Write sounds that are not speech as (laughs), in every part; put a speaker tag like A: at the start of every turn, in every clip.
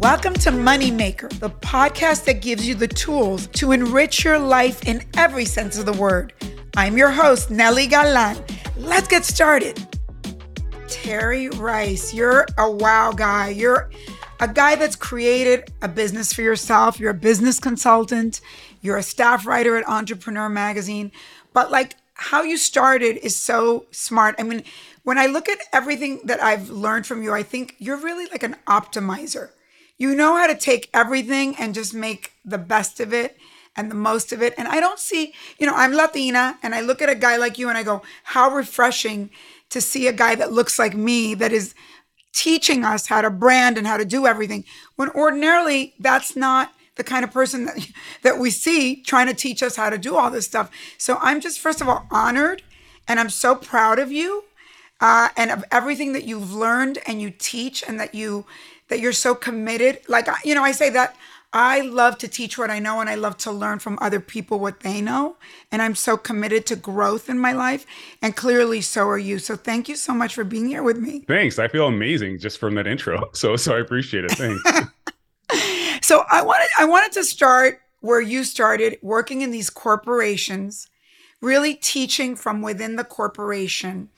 A: Welcome to Moneymaker, the podcast that gives you the tools to enrich your life in every sense of the word. I'm your host, Nely Galán. Let's get started. Terry Rice, you're a wow guy. You're a guy that's created a business for yourself. You're a business consultant. You're a staff writer at Entrepreneur Magazine. But like how you started is so smart. I mean, when I look at everything that I've learned from you, I think you're really like an optimizer. You know how to take everything and just make the best of it and the most of it. And I don't see, you know, I'm Latina and I look at a guy like you and I go, how refreshing to see a guy that looks like me that is teaching us how to brand and how to do everything. When ordinarily that's not the kind of person that, (laughs) that we see trying to teach us how to do all this stuff. So I'm just, first of all, honored and I'm so proud of you uh, and of everything that you've learned and you teach and that you that you're so committed. Like, you know, I say that I love to teach what I know and I love to learn from other people what they know. And I'm so committed to growth in my life. And clearly, so are you. So thank you so much for being here with me.
B: Thanks. I feel amazing just from that intro. (laughs) So, so I appreciate it. Thanks. (laughs)
A: so I wanted, I wanted to start where you started working in these corporations, really teaching from within the corporation.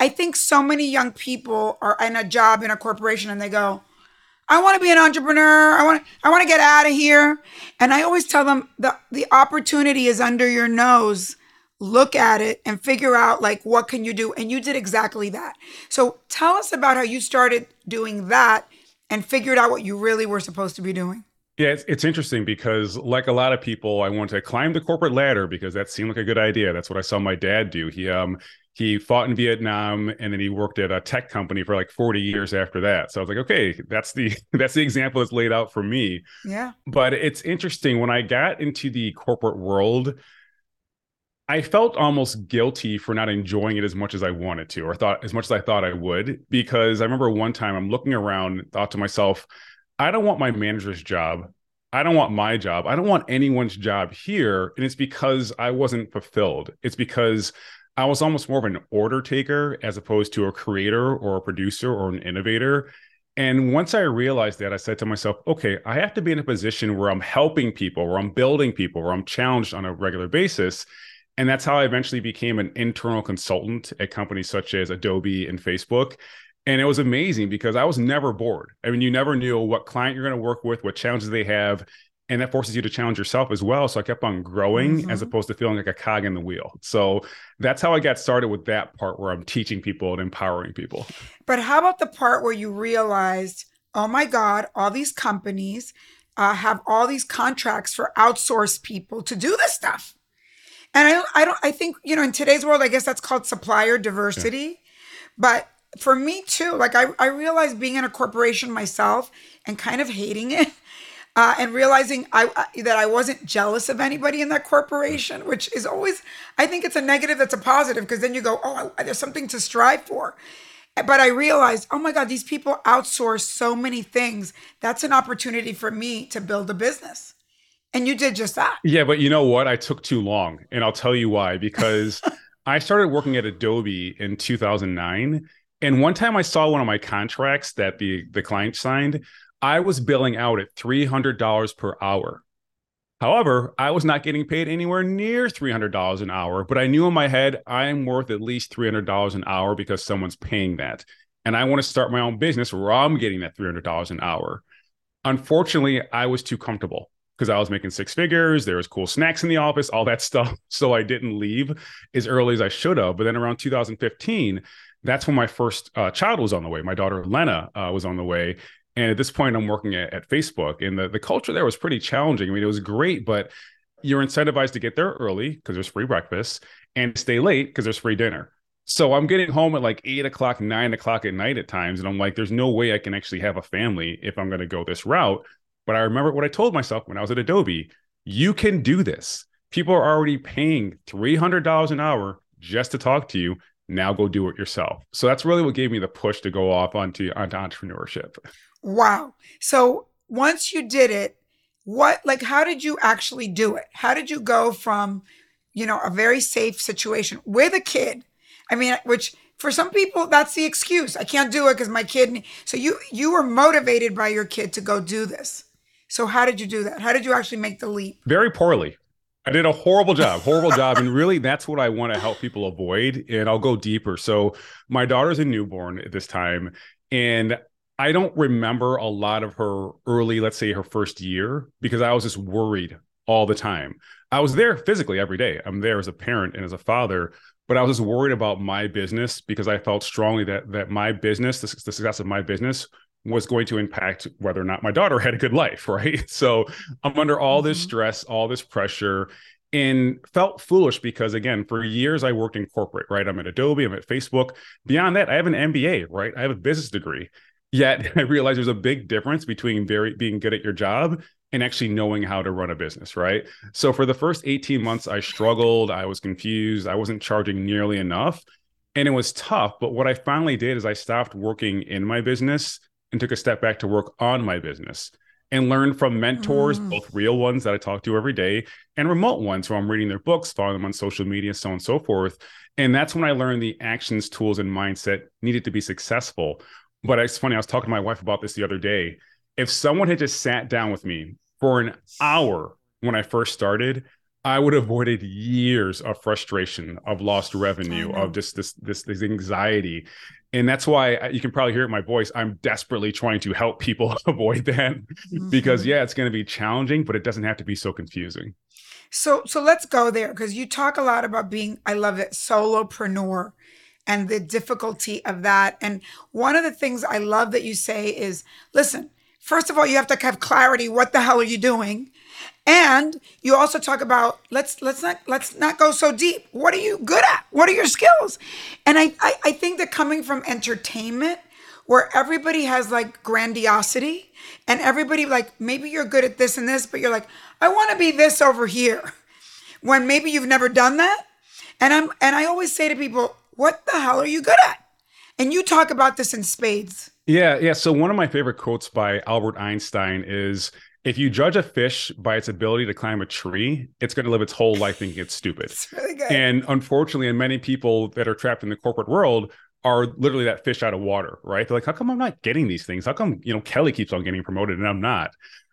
A: I think so many young people are in a job in a corporation and they go, I want to be an entrepreneur. I want I want to get out of here. And I always tell them the the opportunity is under your nose. Look at it and figure out like what can you do and you did exactly that. So tell us about how you started doing that and figured out what you really were supposed to be doing.
B: Yeah, it's, it's interesting because, like a lot of people, I wanted to climb the corporate ladder because that seemed like a good idea. That's what I saw my dad do. He um he fought in Vietnam and then he worked at a tech company for like 40 years after that. So I was like, okay, that's the (laughs) that's the example that's laid out for me.
A: Yeah.
B: But it's interesting when I got into the corporate world, I felt almost guilty for not enjoying it as much as I wanted to, or thought as much as I thought I would. Because I remember one time I'm looking around, thought to myself, I don't want my manager's job. I don't want my job. I don't want anyone's job here. And it's because I wasn't fulfilled. It's because I was almost more of an order taker as opposed to a creator or a producer or an innovator. And once I realized that, I said to myself, okay, I have to be in a position where I'm helping people, where I'm building people, where I'm challenged on a regular basis. And that's how I eventually became an internal consultant at companies such as Adobe and Facebook. And it was amazing because I was never bored. I mean, you never knew what client you're going to work with, what challenges they have and that forces you to challenge yourself as well so i kept on growing mm-hmm. as opposed to feeling like a cog in the wheel so that's how i got started with that part where i'm teaching people and empowering people
A: but how about the part where you realized oh my god all these companies uh, have all these contracts for outsourced people to do this stuff and i i don't i think you know in today's world i guess that's called supplier diversity yeah. but for me too like I, I realized being in a corporation myself and kind of hating it (laughs) uh, and realizing I, I, that I wasn't jealous of anybody in that corporation, which is always I think it's a negative that's a positive because then you go, oh, I, there's something to strive for. But I realized, oh my God, these people outsource so many things. That's an opportunity for me to build a business. And you did just that.
B: Yeah, but you know what? I took too long. And I'll tell you why. Because (laughs) I started working at Adobe in 2009. And one time I saw one of my contracts that the, the client signed I was billing out at $300 per hour. However, I was not getting paid anywhere near $300 an hour, but I knew in my head I am worth at least $300 an hour because someone's paying that. And I want to start my own business where I'm getting that $300 an hour. Unfortunately, I was too comfortable because I was making six figures. There was cool snacks in the office, all that (laughs) stuff. So I didn't leave as early as I should have. But then around 2015, that's when my first uh, child was on the way. My daughter Lena uh, was on the way, and at this point, I'm working at, at Facebook, and the, the culture there was pretty challenging. I mean, it was great, but you're incentivized to get there early because there's free breakfast and stay late because there's free dinner. So I'm getting home at like eight o'clock, nine o'clock at night at times. And I'm like, there's no way I can actually have a family if I'm going to go this route. But I remember what I told myself when I was at Adobe you can do this. People are already paying $300 an hour just to talk to you. Now go do it yourself. So that's really what gave me the push to go off onto, onto entrepreneurship.
A: Wow. So once you did it, what, like, how did you actually do it? How did you go from, you know, a very safe situation with a kid? I mean, which for some people, that's the excuse. I can't do it because my kid. So you, you were motivated by your kid to go do this. So how did you do that? How did you actually make the leap?
B: Very poorly. I did a horrible job, horrible job. And really, that's what I want to help people avoid. And I'll go deeper. So, my daughter's a newborn at this time. And I don't remember a lot of her early, let's say her first year, because I was just worried all the time. I was there physically every day. I'm there as a parent and as a father, but I was just worried about my business because I felt strongly that that my business, the, the success of my business, was going to impact whether or not my daughter had a good life, (laughs) right? So I'm under all this mm-hmm. stress, all this pressure, and felt foolish because again, for years I worked in corporate, right? I'm at Adobe, I'm at Facebook. Beyond that, I have an MBA, right? I have a business degree. Yet (laughs) I realized there's a big difference between very being good at your job and actually knowing how to run a business, right? So for the first 18 months, I struggled, I was confused, I wasn't charging nearly enough. And it was tough. But what I finally did is I stopped working in my business and took a step back to work on my business and learn from mentors, mm. both real ones that I talk to every day and remote ones who I'm reading their books, following them on social media, so on and so forth. And that's when I learned the actions, tools, and mindset needed to be successful. But it's funny, I was talking to my wife about this the other day. If someone had just sat down with me for an hour when I first started, I would have avoided years of frustration, of lost revenue, of just this this this anxiety and that's why you can probably hear it in my voice. I'm desperately trying to help people (laughs) avoid that mm-hmm. because yeah it's going to be challenging but it doesn't have to be so confusing.
A: So so let's go there because you talk a lot about being i love it solopreneur and the difficulty of that. And one of the things i love that you say is listen first of all you have to have clarity. What the hell are you doing and you also talk about let's let's not let's not go so deep. What are you good at? What are your skills? And I, I, I think that coming from entertainment, where everybody has like grandiosity and everybody like maybe you're good at this and this, but you're like, I want to be this over here. When maybe you've never done that. And I'm and I always say to people, what the hell are you good at? And you talk about this in spades.
B: Yeah, yeah. So one of my favorite quotes by Albert Einstein is if you judge a fish by its ability to climb a tree, it's going to live its whole life thinking it's stupid. (laughs)
A: It's really good.
B: And unfortunately, and many people that are trapped in the corporate world are literally that fish out of water, right? They're like, how come I'm not getting these things? How come, you know, Kelly keeps on getting promoted and I'm not?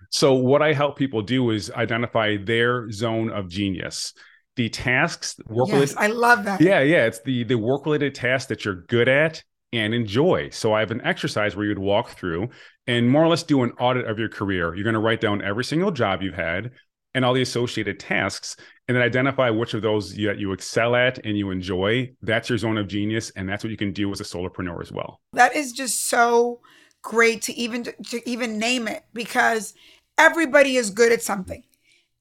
B: So what I help people do is identify their zone of genius. The tasks
A: work yes, related. I love that.
B: Yeah, yeah. It's the the work related tasks that you're good at and enjoy. So I have an exercise where you'd walk through and more or less do an audit of your career. You're going to write down every single job you've had and all the associated tasks and then identify which of those you, you excel at and you enjoy. That's your zone of genius and that's what you can do as a solopreneur as well.
A: That is just so great to even to even name it because everybody is good at something.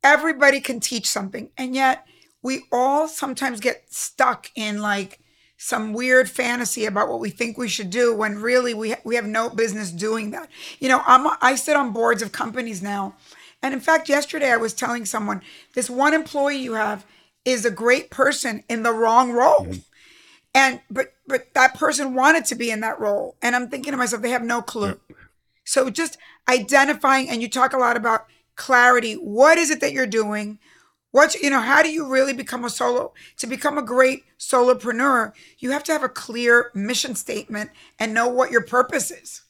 A: Everybody can teach something and yet we all sometimes get stuck in like some weird fantasy about what we think we should do when really we ha- we have no business doing that. You know, I'm I sit on boards of companies now. And in fact, yesterday I was telling someone this one employee you have is a great person in the wrong role. Mm-hmm. And but but that person wanted to be in that role. And I'm thinking to myself, they have no clue. Yep. So just identifying and you talk a lot about clarity. What is it that you're doing? What you know, how do you really become a solo? To become a great solopreneur, you have to have a clear mission statement and know what your purpose is.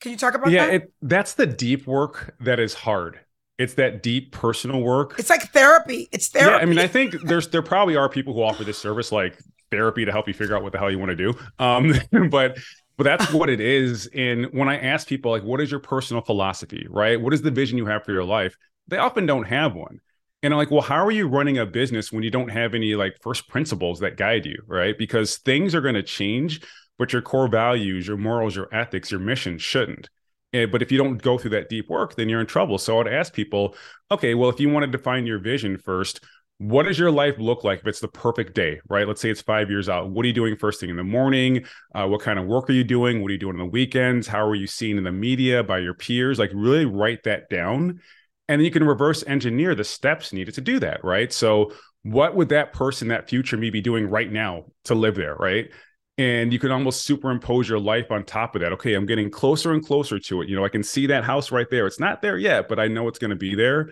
A: Can you talk about
B: yeah,
A: that?
B: Yeah, that's the deep work that is hard. It's that deep personal work.
A: It's like therapy. It's therapy.
B: Yeah, I mean, I think there's there probably are people who offer this service like therapy to help you figure out what the hell you want to do. Um, (laughs) but but that's what it is. And when I ask people like, what is your personal philosophy, right? What is the vision you have for your life? They often don't have one. And I'm like, well, how are you running a business when you don't have any like first principles that guide you, right? Because things are going to change, but your core values, your morals, your ethics, your mission shouldn't. And, but if you don't go through that deep work, then you're in trouble. So I'd ask people, okay, well, if you want to define your vision first, what does your life look like if it's the perfect day, right? Let's say it's five years out. What are you doing first thing in the morning? Uh, what kind of work are you doing? What are you doing on the weekends? How are you seen in the media by your peers? Like, really write that down. And then you can reverse engineer the steps needed to do that, right? So, what would that person, that future me, be doing right now to live there, right? And you can almost superimpose your life on top of that. Okay, I'm getting closer and closer to it. You know, I can see that house right there. It's not there yet, but I know it's going to be there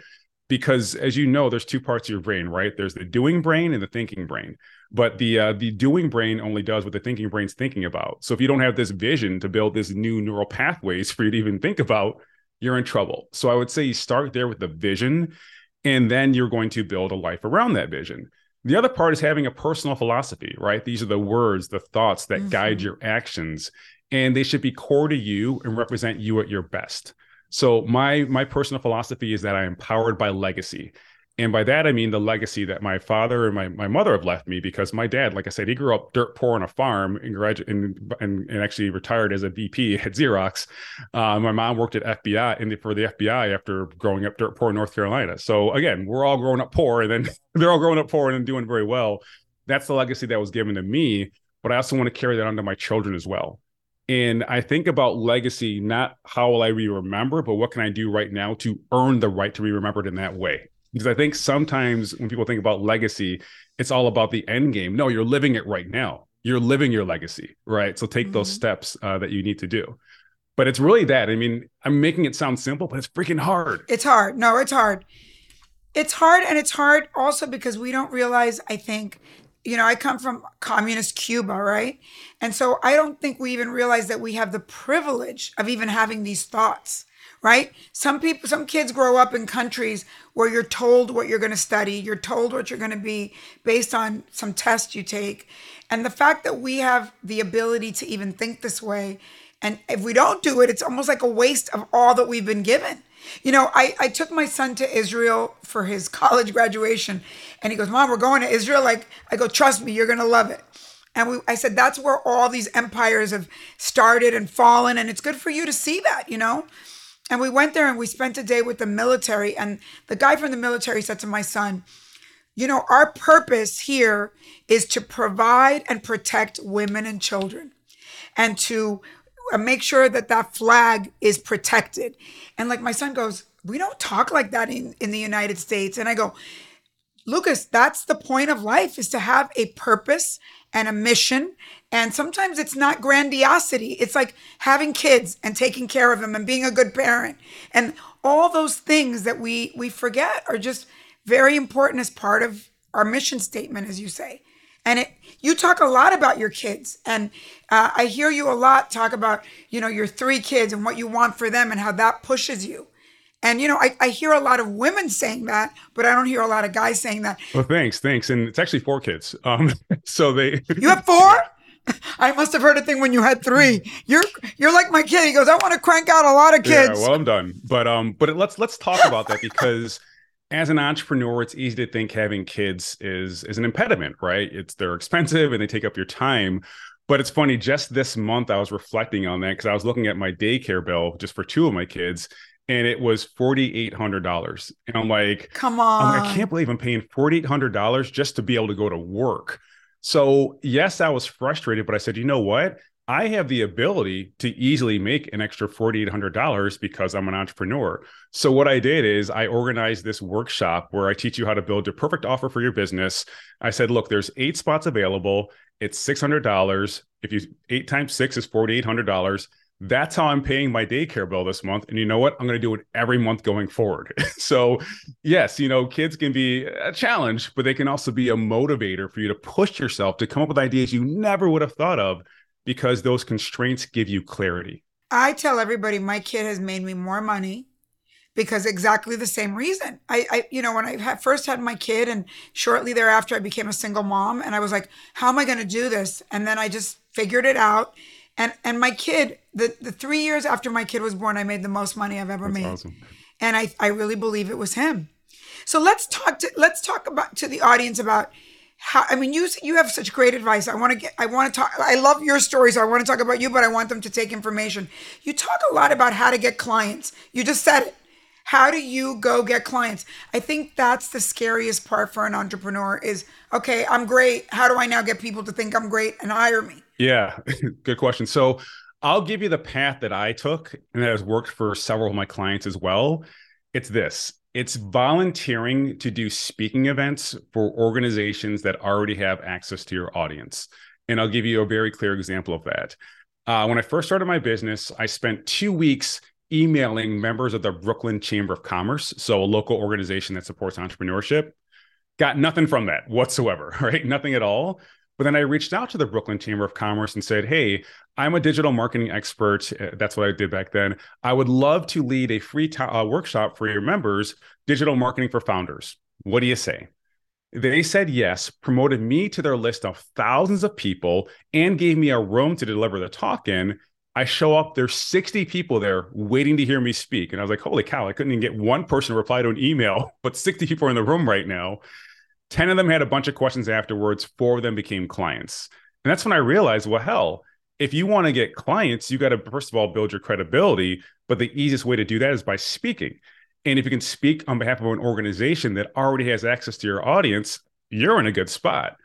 B: because as you know there's two parts of your brain right there's the doing brain and the thinking brain but the uh, the doing brain only does what the thinking brain's thinking about so if you don't have this vision to build this new neural pathways (laughs) for you to even think about you're in trouble so i would say you start there with the vision and then you're going to build a life around that vision the other part is having a personal philosophy right these are the words the thoughts that mm-hmm. guide your actions and they should be core to you and represent you at your best so my my personal philosophy is that I am powered by legacy. And by that I mean the legacy that my father and my, my mother have left me because my dad, like I said, he grew up dirt poor on a farm and and, and, and actually retired as a VP (laughs) at Xerox. Uh, my mom worked at FBI for the FBI after growing up dirt poor in North Carolina. So again, we're all growing up poor and then (laughs) they're all growing up poor and doing very well. That's the legacy that was given to me. But I also want to carry that on to my children as well. And I think about legacy, not how will I be remembered, but what can I do right now to earn the right to be remembered in that way? Because I think sometimes when people think about legacy, it's all about the end game. No, you're living it right now. You're living your legacy, right? So take mm-hmm. those steps uh, that you need to do. But it's really that. I mean, I'm making it sound simple, but it's freaking hard.
A: It's hard. No, it's hard. It's hard. And it's hard also because we don't realize, I think, you know, I come from communist Cuba, right? And so I don't think we even realize that we have the privilege of even having these thoughts, right? Some people, some kids grow up in countries where you're told what you're going to study, you're told what you're going to be based on some test you take. And the fact that we have the ability to even think this way, and if we don't do it, it's almost like a waste of all that we've been given. You know, I, I took my son to Israel for his (laughs) college graduation, and he goes, Mom, we're going to Israel. Like, I go, trust me, you're going to love it. And we, I said, that's where all these empires have started and fallen, and it's good for you to see that, you know? And we went there and we spent a day with the military. And the guy from the military said to my son, You know, our purpose here is to provide and protect women and children and to uh, make sure that that flag is protected. And like my son goes, we don't talk like that in, in the United States. And I go, Lucas, that's the point of life is to have a purpose and a mission. And sometimes it's not grandiosity. It's like having kids and taking care of them and being a good parent. And all those things that we we forget are just very important as part of our mission statement, as you say. And it you talk a lot about your kids and uh, i hear you a lot talk about you know your three kids and what you want for them and how that pushes you and you know I, I hear a lot of women saying that but i don't hear a lot of guys saying that
B: well thanks thanks and it's actually four kids um (laughs) so they
A: you have four (laughs) I must have heard a thing when you had three. You're you're like my kid. He goes, I want to crank out a lot of kids.
B: Yeah, well, I'm done. But um, but let's let's talk about that because as an entrepreneur, it's easy to think having kids is is an impediment, right? It's they're expensive and they take up your time. But it's funny, just this month I was reflecting on that because I was looking at my daycare bill just for two of my kids, and it was forty eight hundred dollars. And I'm like,
A: come on,
B: I'm like, I can't believe I'm paying forty eight hundred dollars just to be able to go to work. So yes, I was frustrated, but I said, you know what? I have the ability to easily make an extra $4,800 because I'm an entrepreneur. So, what I did is I organized this workshop where I teach you how to build a perfect offer for your business. I said, look, there's eight spots available. It's $600. If you eight times six is $4,800. That's how I'm paying my daycare bill this month. And you know what? I'm going to do it every month going forward. (laughs) so, yes, you know, kids can be a challenge, but they can also be a motivator for you to push yourself to come up with ideas you never would have thought of because those constraints give you clarity.
A: I tell everybody my kid has made me more money because exactly the same reason. I, I you know, when I had, first had my kid and shortly thereafter I became a single mom and I was like, how am I going to do this? And then I just figured it out. And and my kid, the the 3 years after my kid was born, I made the most money I've ever That's made. Awesome. And I I really believe it was him. So let's talk to let's talk about to the audience about how i mean you you have such great advice i want to get i want to talk i love your stories so i want to talk about you but i want them to take information you talk a lot about how to get clients you just said it How do you go get clients? I think that's the scariest part for an entrepreneur is okay, I'm great. How do I now get people to think I'm great and hire me?
B: Yeah, (laughs) good question. So I'll give you the path that I took and that has worked for several of my clients as well. It's this it's volunteering to do speaking events for organizations that already have access to your audience. And I'll give you a very clear example of that. Uh, when I first started my business, I spent two weeks emailing members of the Brooklyn Chamber of Commerce, so a local organization that supports entrepreneurship. Got nothing from that whatsoever, (laughs) right? Nothing at all. But then I reached out to the Brooklyn Chamber of Commerce and said, Hey, I'm a digital marketing expert. Uh, that's what I did back then. I would love to lead a free uh, workshop for your members, Digital Marketing for Founders. What do you say? They said yes, promoted me to their list of thousands of people, and gave me a room to deliver the talk in. I show up, there's 60 people there waiting to hear me speak. And I was like, holy cow, I couldn't even get one person to reply to an email, (laughs) but 60 people are in the room right now. 10 of them had a bunch of questions afterwards. Four of them became clients. And that's when I realized, well, hell, if you want to get clients, you got to, first of all, build your credibility. But the easiest way to do that is by speaking. And if you can speak on behalf of an organization that already has access to your audience, you're in a good spot.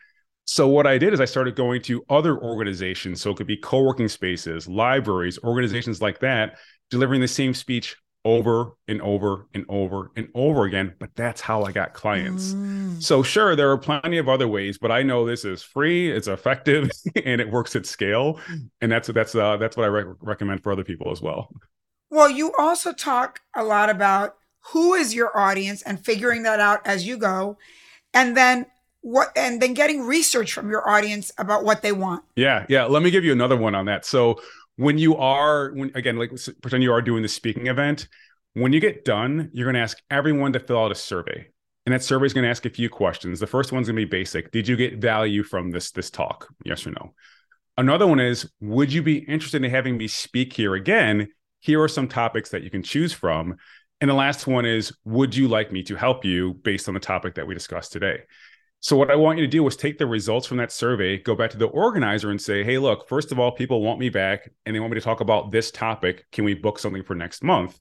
B: So what I did is I started going to other organizations. So it could be co-working spaces, libraries, organizations like that, delivering the same speech over and over and over and over again. But that's how I got clients. Mm. So sure, there are plenty of other ways, but I know this is free, it's effective, (laughs) and it works at scale. And that's that's uh, that's what I re- recommend for other people as well.
A: Well, you also talk a lot about who is your audience and figuring that out as you go, and then what and then getting research from your audience about what they want.
B: Yeah, yeah. Let me give you another one on that. So when you are when again like pretend you are doing the speaking event when you get done you're going to ask everyone to fill out a survey. And that survey is going to ask a few questions. The first one's going to be basic. Did you get value from this this talk? Yes or no? Another one is would you be interested in having me speak here again? Here are some topics that you can choose from. And the last one is would you like me to help you based on the topic that we discussed today so what I want you to do is take the results from that survey, go back to the organizer and say, "Hey, look, first of all, people want me back and they want me to talk about this topic. Can we book something for next month?"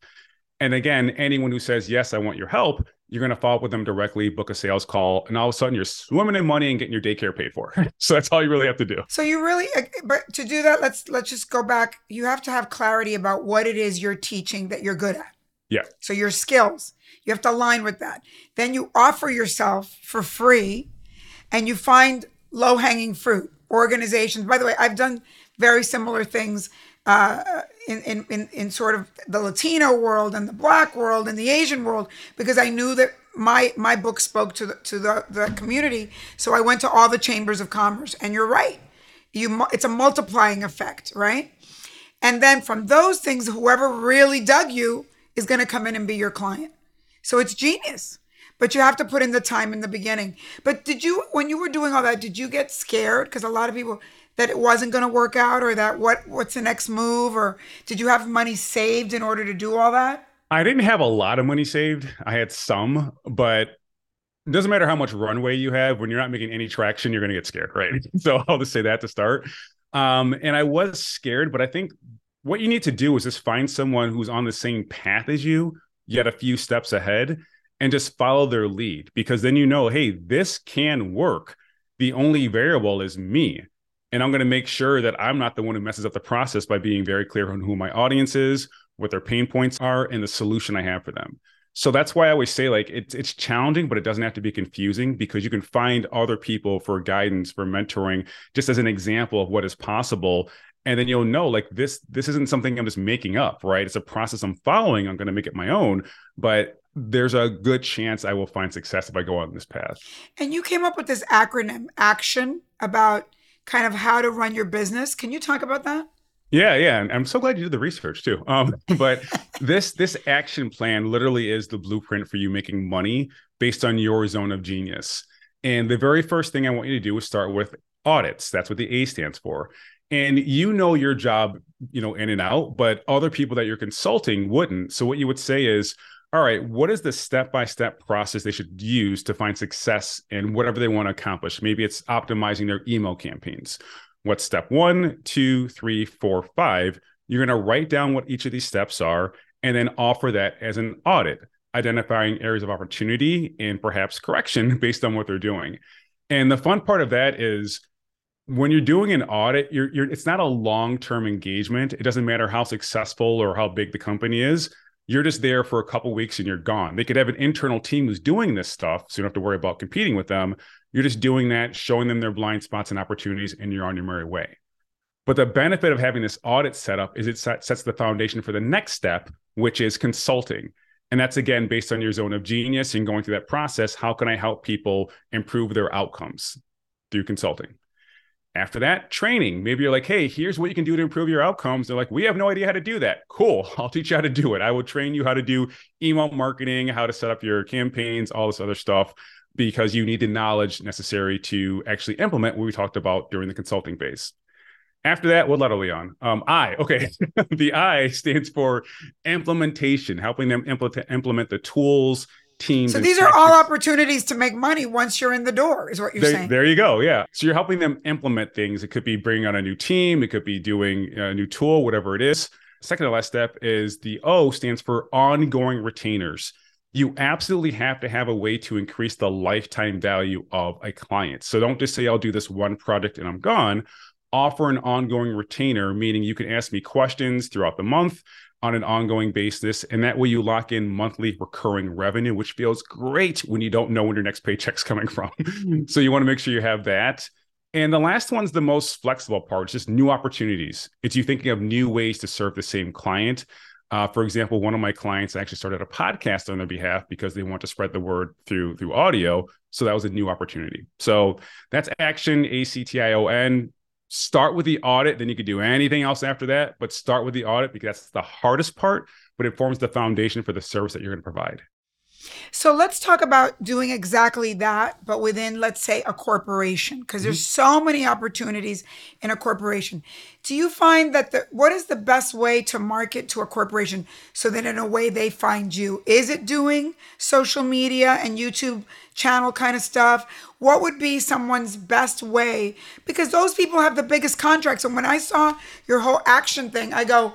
B: And again, anyone who says, "Yes, I want your help," you're going to follow up with them directly, book a sales call, and all of a sudden you're swimming in money and getting your daycare paid for. (laughs) so that's all you really have to do.
A: So you really uh, but to do that, let's let's just go back. You have to have clarity about what it is you're teaching that you're good at.
B: Yeah.
A: So your skills, you have to align with that. Then you offer yourself for free and you find low hanging fruit organizations. By the way, I've done very similar things uh, in, in, in, in sort of the Latino world and the Black world and the Asian world because I knew that my my book spoke to the, to the, the community. So I went to all the chambers of commerce. And you're right, you it's a multiplying effect, right? And then from those things, whoever really dug you is going to come in and be your client. So it's genius but you have to put in the time in the beginning. But did you, when you were doing all that, did you get scared? Because a lot of people that it wasn't going to work out, or that what what's the next move, or did you have money saved in order to do all that?
B: I didn't have a lot of money saved. I had some, but it doesn't matter how much runway you have when you're not making any traction, you're going to get scared, right? (laughs) so I'll just say that to start. Um, and I was scared, but I think what you need to do is just find someone who's on the same path as you, yet a few steps ahead, and just follow their lead because then you know, hey, this can work. The only variable is me. And I'm going to make sure that I'm not the one who messes up the process by being very clear on who my audience is, what their pain points are, and the solution I have for them. So that's why I always say like it's it's challenging, but it doesn't have to be confusing because you can find other people for guidance, for mentoring, just as an example of what is possible. And then you'll know like this, this isn't something I'm just making up, right? It's a process I'm following. I'm going to make it my own, but there's a good chance I will find success if I go on this path.
A: And you came up with this acronym, ACTION, about kind of how to run your business. Can you talk about that?
B: Yeah, yeah, and I'm so glad you did the research too. Um, (laughs) but (laughs) this this action plan literally is the blueprint for you making money based on your zone of genius. And the very first thing I want you to do is start with audits. That's what the A stands for. And you know your job, you know, in and out, but other people that you're consulting wouldn't. So what you would say is, all right, what is the step by step process they should use to find success in whatever they want to accomplish? Maybe it's optimizing their email campaigns. What's step one, two, three, four, five? You're going to write down what each of these steps are and then offer that as an audit. identifying areas of opportunity and perhaps correction (laughs) based on what they're doing. And the fun part of that is when you're doing an audit, you're, you're it's not a long-term engagement. It doesn't matter how successful or how big the company is. You're just there for a couple weeks and you're gone. They could have an internal team who's doing this stuff, so you don't have to worry about competing with them. You're just doing that, showing them their blind spots and opportunities, and you're on your merry way. But the benefit of having this audit set up is it sets the foundation for the next step, which is consulting. And that's again based on your zone of genius and going through that process. How can I help people improve their outcomes through consulting? After that, training. Maybe you're like, hey, here's what you can do to improve your outcomes. They're like, we have no idea how to do that. Cool. (laughs) I'll teach you how to do it. I will train you how to do email marketing, how to set up your campaigns, all this other stuff, because you need the knowledge necessary to actually implement what we talked about during the consulting phase. After that, what letter are we on? Um, I. Okay. (laughs) the I stands for implementation, helping them implement implement the tools teams.
A: So these are all opportunities to make money once you're in the door, is what you're
B: there,
A: saying.
B: There you go. Yeah. So you're helping them implement things. It could be bringing on a new team, it could be doing a new tool, whatever it is. Second to last step is the O stands for ongoing retainers. You absolutely have to have a way to increase the lifetime value of a client. So don't just say, I'll do this one project and I'm gone. Offer an ongoing retainer, meaning you can ask me questions throughout the month on an ongoing basis. And that way you lock in monthly recurring revenue, which feels great when you don't know when your next paycheck's (laughs) coming from. so you want to make sure you have that. And the last one's the most flexible part. It's just new opportunities. It's you thinking of new ways to serve the same client. Uh, for example, one of my clients actually started a podcast on their behalf because they want to spread the word through through audio. So that was a new opportunity. So that's action, A C T I O N start with the audit then you could do anything else after that but start with the audit because that's the hardest part but it forms the foundation for the service that you're going to provide
A: so let's talk about doing exactly that but within let's say a corporation because mm-hmm. there's so many opportunities in a corporation do you find that the what is the best way to market to a corporation so that in a way they find you is it doing social media and youtube channel kind of stuff what would be someone's best way? Because those people have the biggest contracts. And when I saw your whole action thing, I go,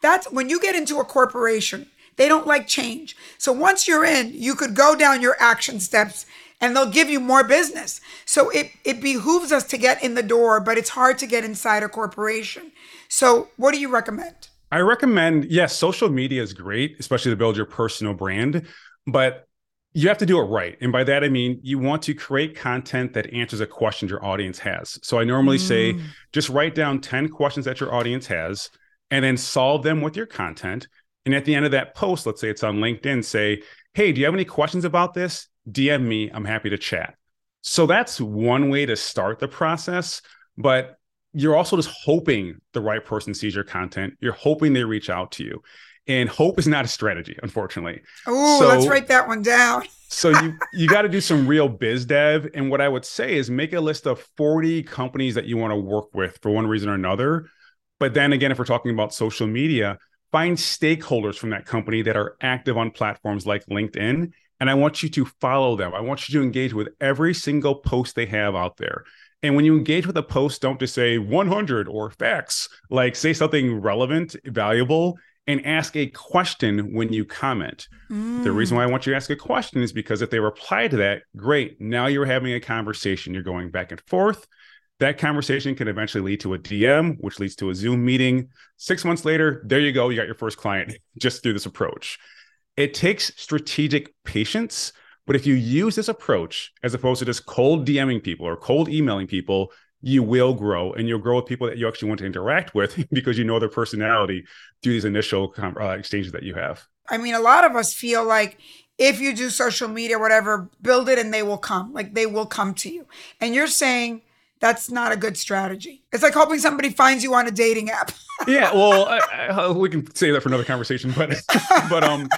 A: that's when you get into a corporation, they don't like change. So once you're in, you could go down your action steps and they'll give you more business. So it, it behooves us to get in the door, but it's hard to get inside a corporation. So what do you recommend?
B: I recommend, yes, social media is great, especially to build your personal brand. But you have to do it right. And by that, I mean, you want to create content that answers a question your audience has. So I normally mm. say just write down 10 questions that your audience has and then solve them with your content. And at the end of that post, let's say it's on LinkedIn, say, Hey, do you have any questions about this? DM me. I'm happy to chat. So that's one way to start the process. But you're also just hoping the right person sees your content. You're hoping they reach out to you. And hope is not a strategy, unfortunately.
A: Oh, so, let's write that one down. (laughs)
B: so you you got to do some real biz dev. And what I would say is make a list of 40 companies that you want to work with for one reason or another. But then again, if we're talking about social media, find stakeholders from that company that are active on platforms like LinkedIn. And I want you to follow them. I want you to engage with every single post they have out there. And when you engage with a post, don't just say 100 or facts, like say something relevant, valuable, and ask a question when you comment. Mm. The reason why I want you to ask a question is because if they reply to that, great. Now you're having a conversation. You're going back and forth. That conversation can eventually lead to a DM, which leads to a Zoom meeting. Six months later, there you go. You got your first client (laughs) just through this approach. It takes strategic patience. But if you use this approach as opposed to just cold DMing people or cold emailing people, you will grow and you'll grow with people that you actually want to interact with (laughs) because you know their personality through these initial uh, exchanges that you have.
A: I mean, a lot of us feel like if you do social media, whatever, build it and they will come. Like they will come to you. And you're saying that's not a good strategy. It's like hoping somebody finds you on a dating app. (laughs)
B: yeah, well, I, I, we can say that for another conversation, but (laughs) but um,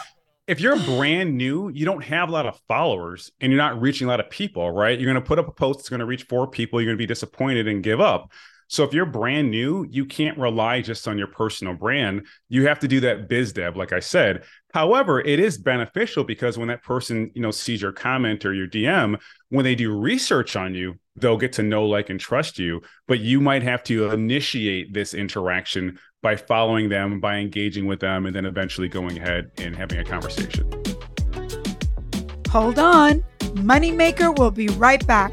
B: if you're brand new, you don't have a lot of followers and you're not reaching a lot of people, right? You're going to put up a post that's going to reach four people. You're going to be disappointed and give up. So if you're brand new, you can't rely just on your personal brand. You have to do that biz dev, like I said. However, it is beneficial because when that person, you know, sees your comment or your DM, when they do research on you, they'll get to know, like, and trust you. But you might have to initiate this interaction by following them, by engaging with them, and then eventually going ahead and having a conversation.
A: Hold on. Moneymaker will be right back.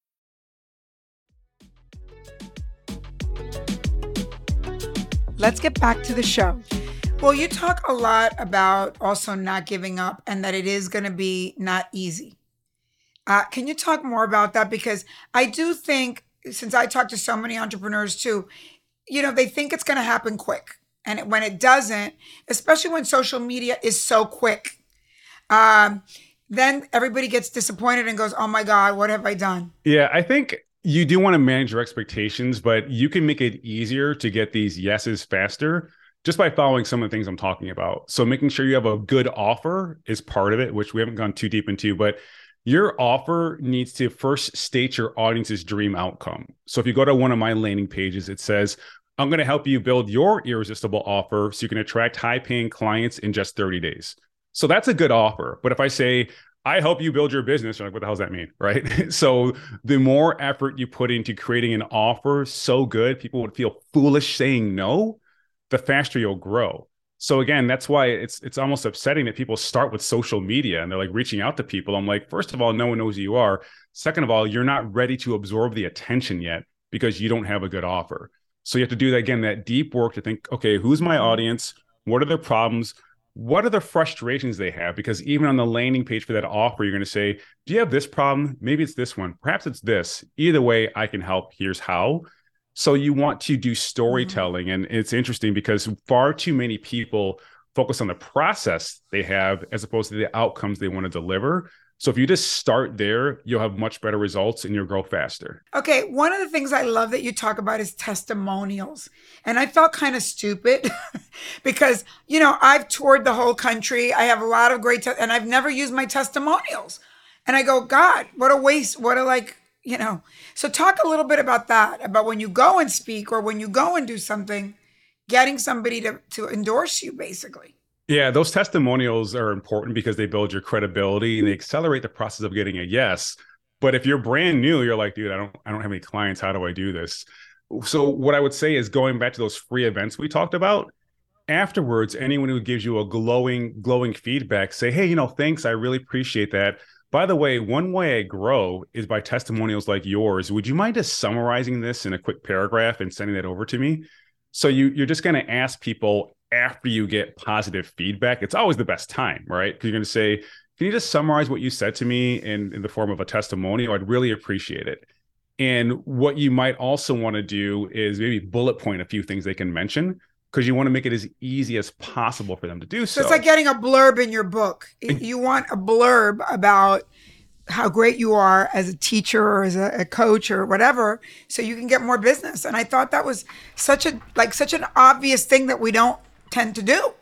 A: Let's get back to the show. Well, you talk a lot about also not giving up and that it is going to be not easy. Uh, can you talk more about that? Because I do think, since I talk to so many entrepreneurs too, you know, they think it's going to happen quick. And it, when it doesn't, especially when social media is so quick, um, then everybody gets disappointed and goes, oh my God, what have I done?
B: Yeah, I think you do want to manage your expectations, but you can make it easier to get these yeses faster just by following some of the things I'm talking about. So making sure you have a good offer is part of it, which we haven't gone too deep into, but your offer needs to first state your audience's dream outcome. So if you go to one of my landing pages, it says, I'm going to help you build your irresistible offer so you can attract high paying clients in just 30 days. So that's a good offer. But if I say, I help you build your business. You're like, what the hell does that mean? Right. (laughs) so the more effort you put into creating an offer so good, people would feel foolish saying no, the faster you'll grow. So again, that's why it's it's almost upsetting that people start with social media and they're like reaching out to people. I'm like, first of all, no one knows who you are. Second of all, you're not ready to absorb the attention yet because you don't have a good offer. So you have to do that again, that deep work to think, okay, who's my audience? What are their problems? What are the frustrations they have? Because even on the landing page for that offer, you're going to say, Do you have this problem? Maybe it's this one. Perhaps it's this. Either way, I can help. Here's how. So you want to do storytelling. Mm-hmm. And it's interesting because far too many people focus on the process they have as opposed to the outcomes they want to deliver. So if you just start there, you'll have much better results and you'll grow faster.
A: Okay, one of the things I love that you talk about is testimonials. And I felt kind of stupid (laughs) because, you know, I've toured the whole country. I have a lot of great te- and I've never used my testimonials. And I go, "God, what a waste. What a like, you know." So talk a little bit about that, about when you go and speak or when you go and do something, getting somebody to to endorse you basically.
B: Yeah, those testimonials are important because they build your credibility and they accelerate the process of getting a yes. But if you're brand new, you're like, dude, I don't I don't have any clients. How do I do this? So what I would say is going back to those free events we talked about, afterwards, anyone who gives you a glowing, glowing feedback, say, hey, you know, thanks. I really appreciate that. By the way, one way I grow is by testimonials like yours. Would you mind just summarizing this in a quick paragraph and sending that over to me? So you you're just going to ask people after you get positive feedback, it's always the best time, right? Because you're going to say, Can you just summarize what you said to me in, in the form of a testimonial? I'd really appreciate it. And what you might also want to do is maybe bullet point a few things they can mention because you want to make it as easy as possible for them to do so.
A: So it's like getting a blurb in your book. You want a blurb about how great you are as a teacher or as a, a, coach or whatever so you can get more business and i thought that was such a like such an obvious thing that we don't tend to do.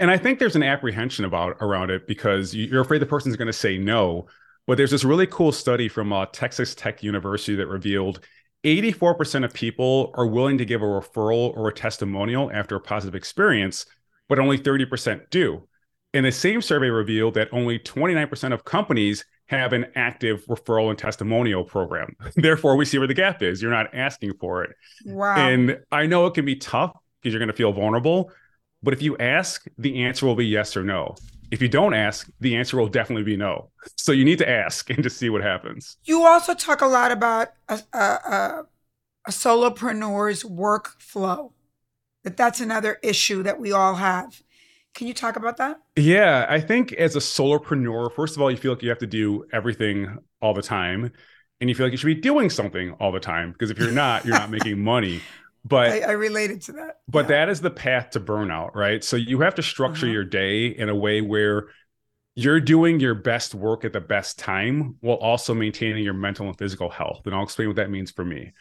B: And I think there's an apprehension about around it because you're afraid the person's going to say no. But there's this really cool study from uh, Texas Tech University that revealed 84% of people are willing to give a referral or a testimonial after a positive experience, but only 30% do. And the same survey revealed that only 29% of companies have an active referral and testimonial program. (laughs) Therefore, we see where the gap is. You're not asking for it.
A: Wow.
B: And I know it can be tough because you're going to feel vulnerable, but if you ask, the answer will be yes or no. If you don't ask, the answer will definitely be no. So you need to ask and just see what happens.
A: You also talk a lot about a, a, a solopreneur's workflow. That that's another issue that we all have. Can you talk about that?
B: Yeah, I think as a solopreneur, first of all, you feel like you have to do everything all the time, and you feel like you should be doing something all the time because if you're not, you're not making money (laughs) but
A: I, I, related to that.
B: But yeah. that is the path to burnout, right? So you have to structure uh-huh. your day in a way where you're doing your best work at the best time while also maintaining your mental and physical health. And I'll explain what that means for me.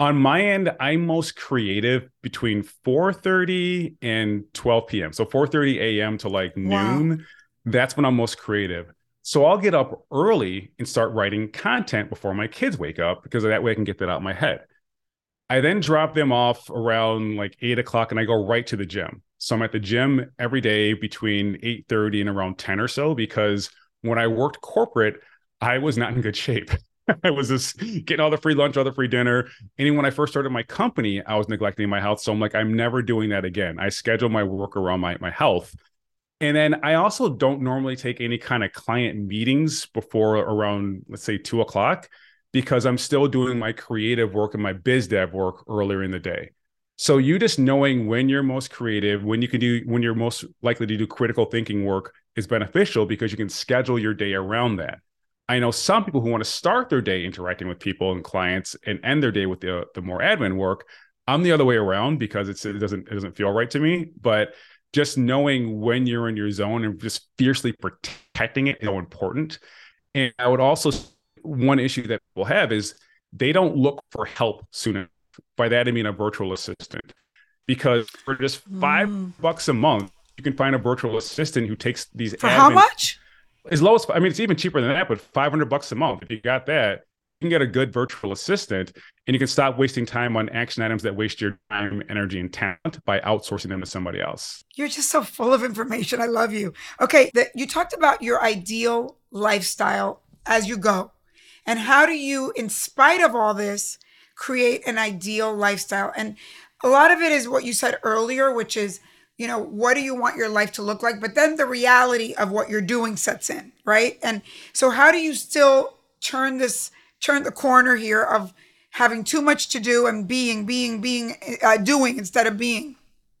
B: On my end, I'm most creative between 4:30 and 12 p.m. So 4:30 a.m. to like
A: Wow.
B: noon. That's when I'm most creative. So I'll get up early and start writing content before my kids wake up because that way I can get that out of my head. I then drop them off around like eight o'clock and I go right to the gym. So I'm at the gym every day between 8:30 and around 10 or so because when I worked corporate, I was not in good shape. (laughs) I was just getting all the free lunch, all the free dinner. And when I first started my company, I was neglecting my health. So I'm like, I'm never doing that again. I schedule my work around my, my health. And then I also don't normally take any kind of client meetings before around, let's say, two o'clock, because I'm still doing my creative work and my biz dev work earlier in the day. So you just knowing when you're most creative, when you can do, when you're most likely to do critical thinking work is beneficial because you can schedule your day around that. I know some people who want to start their day interacting with people and clients and end their day with the the more admin work. I'm the other way around because it's it doesn't it doesn't feel right to me. But just knowing when you're in your zone and just fiercely protecting it is so important. And I would also one issue that people have is they don't look for help soon enough. By that I mean a virtual assistant, because for just five
A: Mm.
B: bucks a month, you can find a virtual assistant who takes these
A: For how much?
B: as low as I mean, it's even cheaper than that, but 500 bucks a month. If you got that, you can get a good virtual assistant and you can stop wasting time on action items that waste your time, energy, and talent by outsourcing them to somebody else.
A: You're just so full of information. I love you. Okay, the, you talked about your ideal lifestyle as you go. And how do you, in spite of all this, create an ideal lifestyle? And a lot of it is what you said earlier, which is, you know, what do you want your life to look like? But then the reality of what you're doing sets in, right? And so, how do you still turn this, turn the corner here of having too much to do and being, being, being, uh, doing instead of being?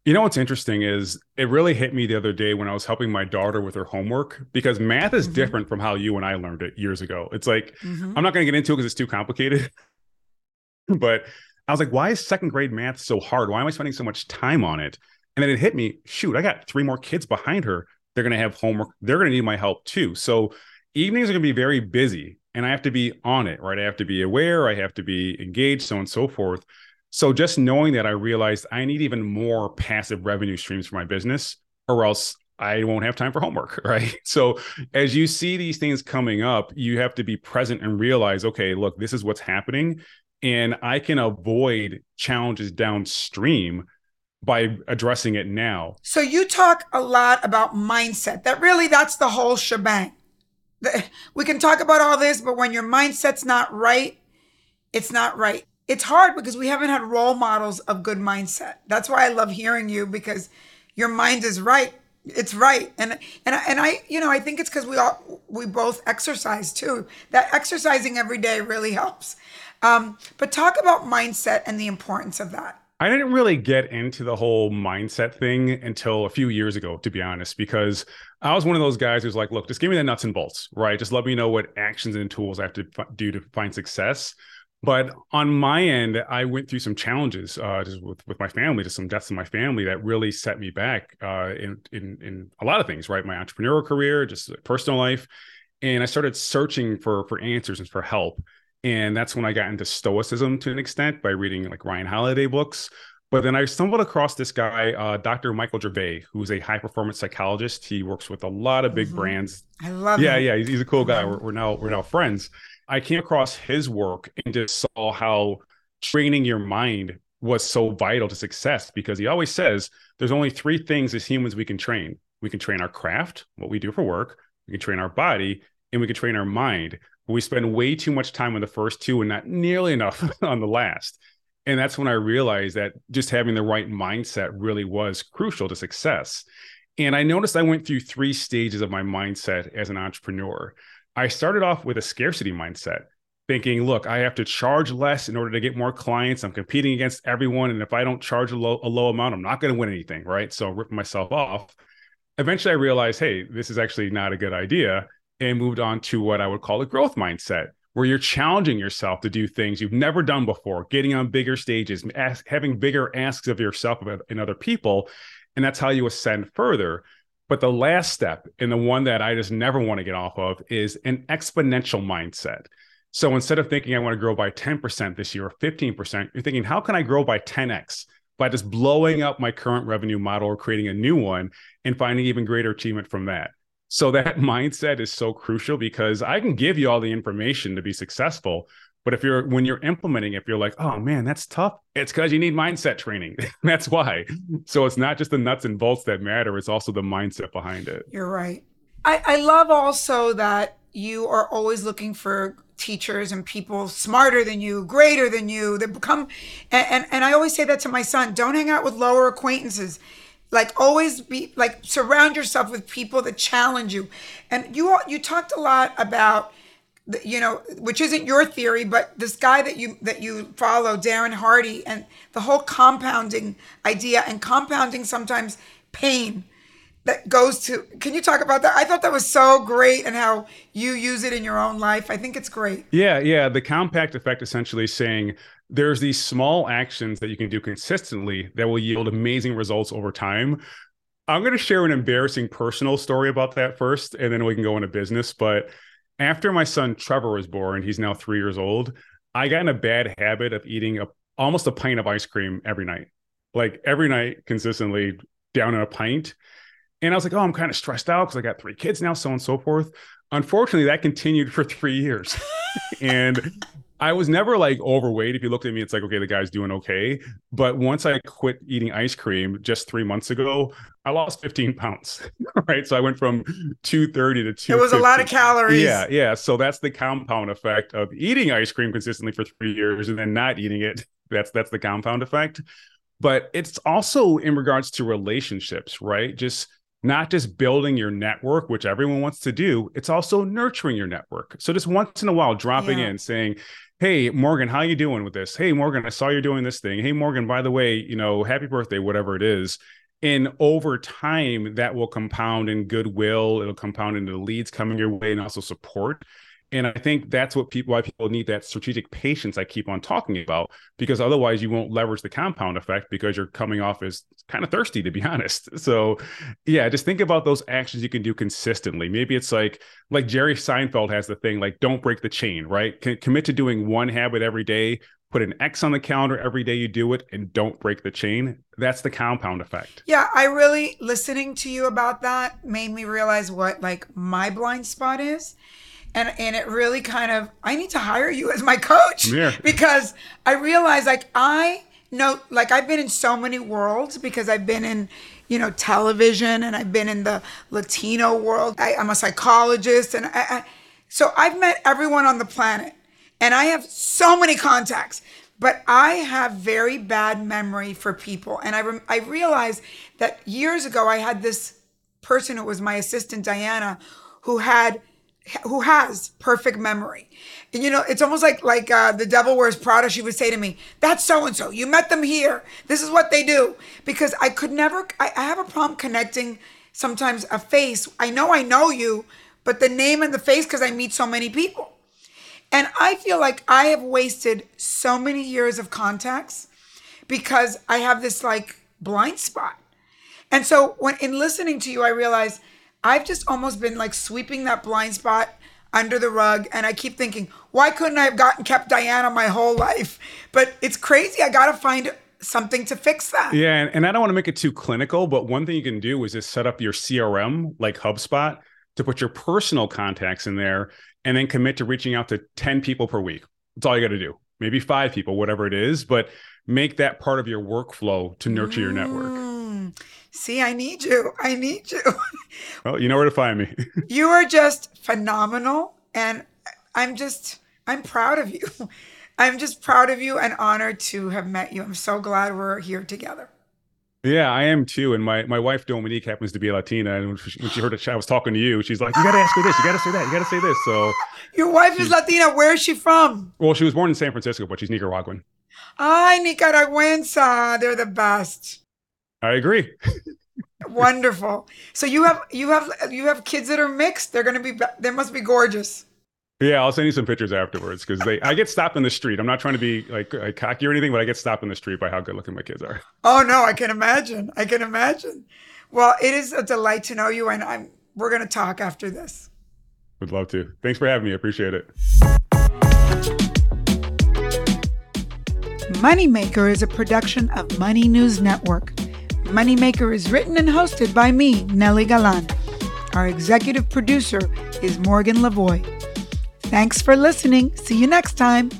B: You know what's interesting is it really hit me the other day when I was helping my daughter with her homework because math is
A: Mhm.
B: different from how you and I learned it years ago. It's like
A: Mhm.
B: I'm not going to get into it because it's too complicated. (laughs) but I was like, why is second grade math so hard? Why am I spending so much time on it? And then it hit me, shoot, I got three more kids behind her. They're going to have homework. They're going to need my help too. So evenings are going to be very busy and I have to be on it, right? I have to be aware, I have to be engaged, so on and so forth. So just knowing that, I realized I need even more passive revenue streams for my business, or else I won't have time for homework, (laughs) right? So as you see these things coming up, you have to be present and realize, okay, look, this is what's happening, and I can avoid challenges downstream by addressing it now.
A: So you talk a lot about mindset. That really that's the whole shebang. We can talk about all this, but when your mindset's not right, it's not right. It's hard because we haven't had role models of good mindset. That's why I love hearing you because your mind is right. It's right. And and I- and I, you know, I think it's cuz we all we both exercise too. That exercising every day really helps. Um, but talk about mindset and the importance of that.
B: I didn't really get into the whole mindset thing until a few years ago, to be honest, because I was one of those guys who's like, look, just give me the nuts and bolts, right? Just let me know what actions and tools I have to f- do to find success. But on my end, I went through some challenges uh, just with, with my family, just some deaths in my family that really set me back uh, in, in in a lot of things, right? My entrepreneurial career, just personal life, and I started searching for for answers and for help. And that's when I got into stoicism to an extent by reading like Ryan Holiday books. But then I stumbled across this guy, uh, Dr. Michael Gervais, who's a high performance psychologist. He works with a lot of big
A: Mhm.
B: brands.
A: I love
B: Yeah,
A: it.
B: yeah, he's, he's a cool guy. We're, we're now we're now friends. I came across his work and just saw how training your mind was so vital to success because he always says there's only three things as humans we can train. We can train our craft, what we do for work, we can train our body, and we can train our mind. But we spend way too much time on the first two and not nearly enough (laughs) on the last. And that's when I realized that just having the right mindset really was crucial to success. And I noticed I went through three stages of my mindset as an entrepreneur. I started off with a scarcity mindset, thinking, look, I have to charge less in order to get more clients. I'm competing against everyone. And if I don't charge a low, a low amount, I'm not going to win anything. Right. So ripping myself off. Eventually, I realized, hey, this is actually not a good idea. And moved on to what I would call a growth mindset, where you're challenging yourself to do things you've never done before, getting on bigger stages, ask, having bigger asks of yourself and other people. And that's how you ascend further. But the last step, and the one that I just never want to get off of, is an exponential mindset. So instead of thinking I want to grow by 10% this year or 15%, you're thinking, how can I grow by 10x? By just blowing up my current revenue model or creating a new one and finding even greater achievement from that. So that (laughs) mindset is so crucial because I can give you all the information to be successful. But if you're when you're implementing, if you're like, oh man, that's tough, it's because you need mindset training. (laughs) that's why. So it's not just the nuts and bolts that matter, it's also the mindset behind it.
A: You're right. I, I love also that you are always looking for teachers and people smarter than you, greater than you, that become and, and, and I always say that to my son, don't hang out with lower acquaintances like always be like surround yourself with people that challenge you and you all, you talked a lot about you know which isn't your theory but this guy that you that you follow darren hardy and the whole compounding idea and compounding sometimes pain that goes to can you talk about that i thought that was so great and how you use it in your own life i think it's great
B: yeah yeah the compound effect essentially saying there's these small actions that you can do consistently that will yield amazing results over time. I'm going to share an embarrassing personal story about that first, and then we can go into business. But after my son Trevor was born, he's now three years old. I got in a bad habit of eating a, almost a pint of ice cream every night, like every night consistently down in a pint. And I was like, oh, I'm kind of stressed out because I got three kids now, so on and so forth. Unfortunately, that continued (laughs) for three years. and I was never like overweight. If you looked at me, it's like, okay, the guy's doing okay. But once I quit eating ice cream just three months ago, I lost 15 pounds. (laughs) right. So I went from 230 to 2.
A: It was a lot of calories.
B: Yeah. Yeah. So that's the compound effect of eating ice cream consistently for three years and then not eating it. That's that's the compound effect. But it's also in regards to relationships, right? Just not just building your network, which everyone wants to do, it's also nurturing your network. So just once in a while, dropping yeah. in saying, hey morgan how you doing with this? Hey morgan i saw you're doing this thing. Hey morgan by the way you know happy birthday whatever it is. And over time that will compound in goodwill. It'll compound into leads coming your way and also support and I think that's what people why people need that strategic patience I keep on talking about because otherwise you won't leverage the compound effect because you're coming off as kind of thirsty to be (laughs) honest. So yeah, just think about those actions you can do consistently. Maybe it's like like Jerry Seinfeld has the thing like don't break the chain, right? C- commit to doing one habit every day, put an X on the calendar every day you do it and don't break the chain. That's the compound effect.
A: Yeah, I really listening to you about that made me realize what like my blind spot is and and it really kind of I need to hire you as my coach
B: yeah.
A: because I realize like I know like I've been in so many worlds because I've been in you know television and I've been in the Latino world. I, am a psychologist and I, I, so I've met everyone on the planet and I have so many contacts. But I have very bad memory for people, and I re- I realized that years ago I had this person who was my assistant Diana, who had who has perfect memory. And you know, it's almost like like uh, the devil wears Prada. She would say to me, "That's so and so. You met them here. This is what they do." Because I could never. I, I have a problem connecting. Sometimes a face. I know I know you, but the name and the face because I meet so many people. And I feel like I have wasted so many years of contacts because I have this like blind spot. And so when in listening to you, I realized I've just almost been like sweeping that blind spot under the rug and I keep thinking, why couldn't I have gotten kept Diana my whole life? But it's crazy. I got to find something to fix that.
B: Yeah, and, and I don't want to make it too clinical, but one thing you can do is just set up your CRM like HubSpot to put your personal contacts in there and then commit to reaching out to 10 people per week. That's all you got to do. Maybe 5 people, whatever it is, but make that part of your workflow to nurture mm. your network.
A: See, I need you. I need you. (laughs)
B: well, you know where to find me. (laughs)
A: you are just phenomenal. And I'm just, I'm proud of you. (laughs) I'm just proud of you and honored to have met you. I'm so glad we're here together.
B: Yeah, I am too. And my, my wife Dominique happens to be a Latina, and when she, when she heard it, I was talking to you. She's like, "You got to ask her this. You got to say that. You got to say this." So, (gasps)
A: your wife is Latina. Where is she from?
B: Well, she was born in San Francisco, but she's Nicaraguan.
A: Ay, Nicaraguensa. They're the best.
B: I agree.
A: Wonderful. So you have you have you have kids that are mixed. They're gonna be they must be gorgeous.
B: Yeah, I'll send you some pictures afterwards because they I get stopped in the street. I'm not trying to be like, like cocky or anything, but I get stopped in the street by how good looking my kids are.
A: Oh no, I can imagine. I can imagine. Well, it is a delight to know you, and I'm we're gonna talk after this.
B: Would love to. Thanks for having me. Appreciate it.
A: Moneymaker is a production of Money News Network. Moneymaker is written and hosted by me, Nely Galán. Our executive producer is Morgan Lavoy. Thanks for listening. See you next time.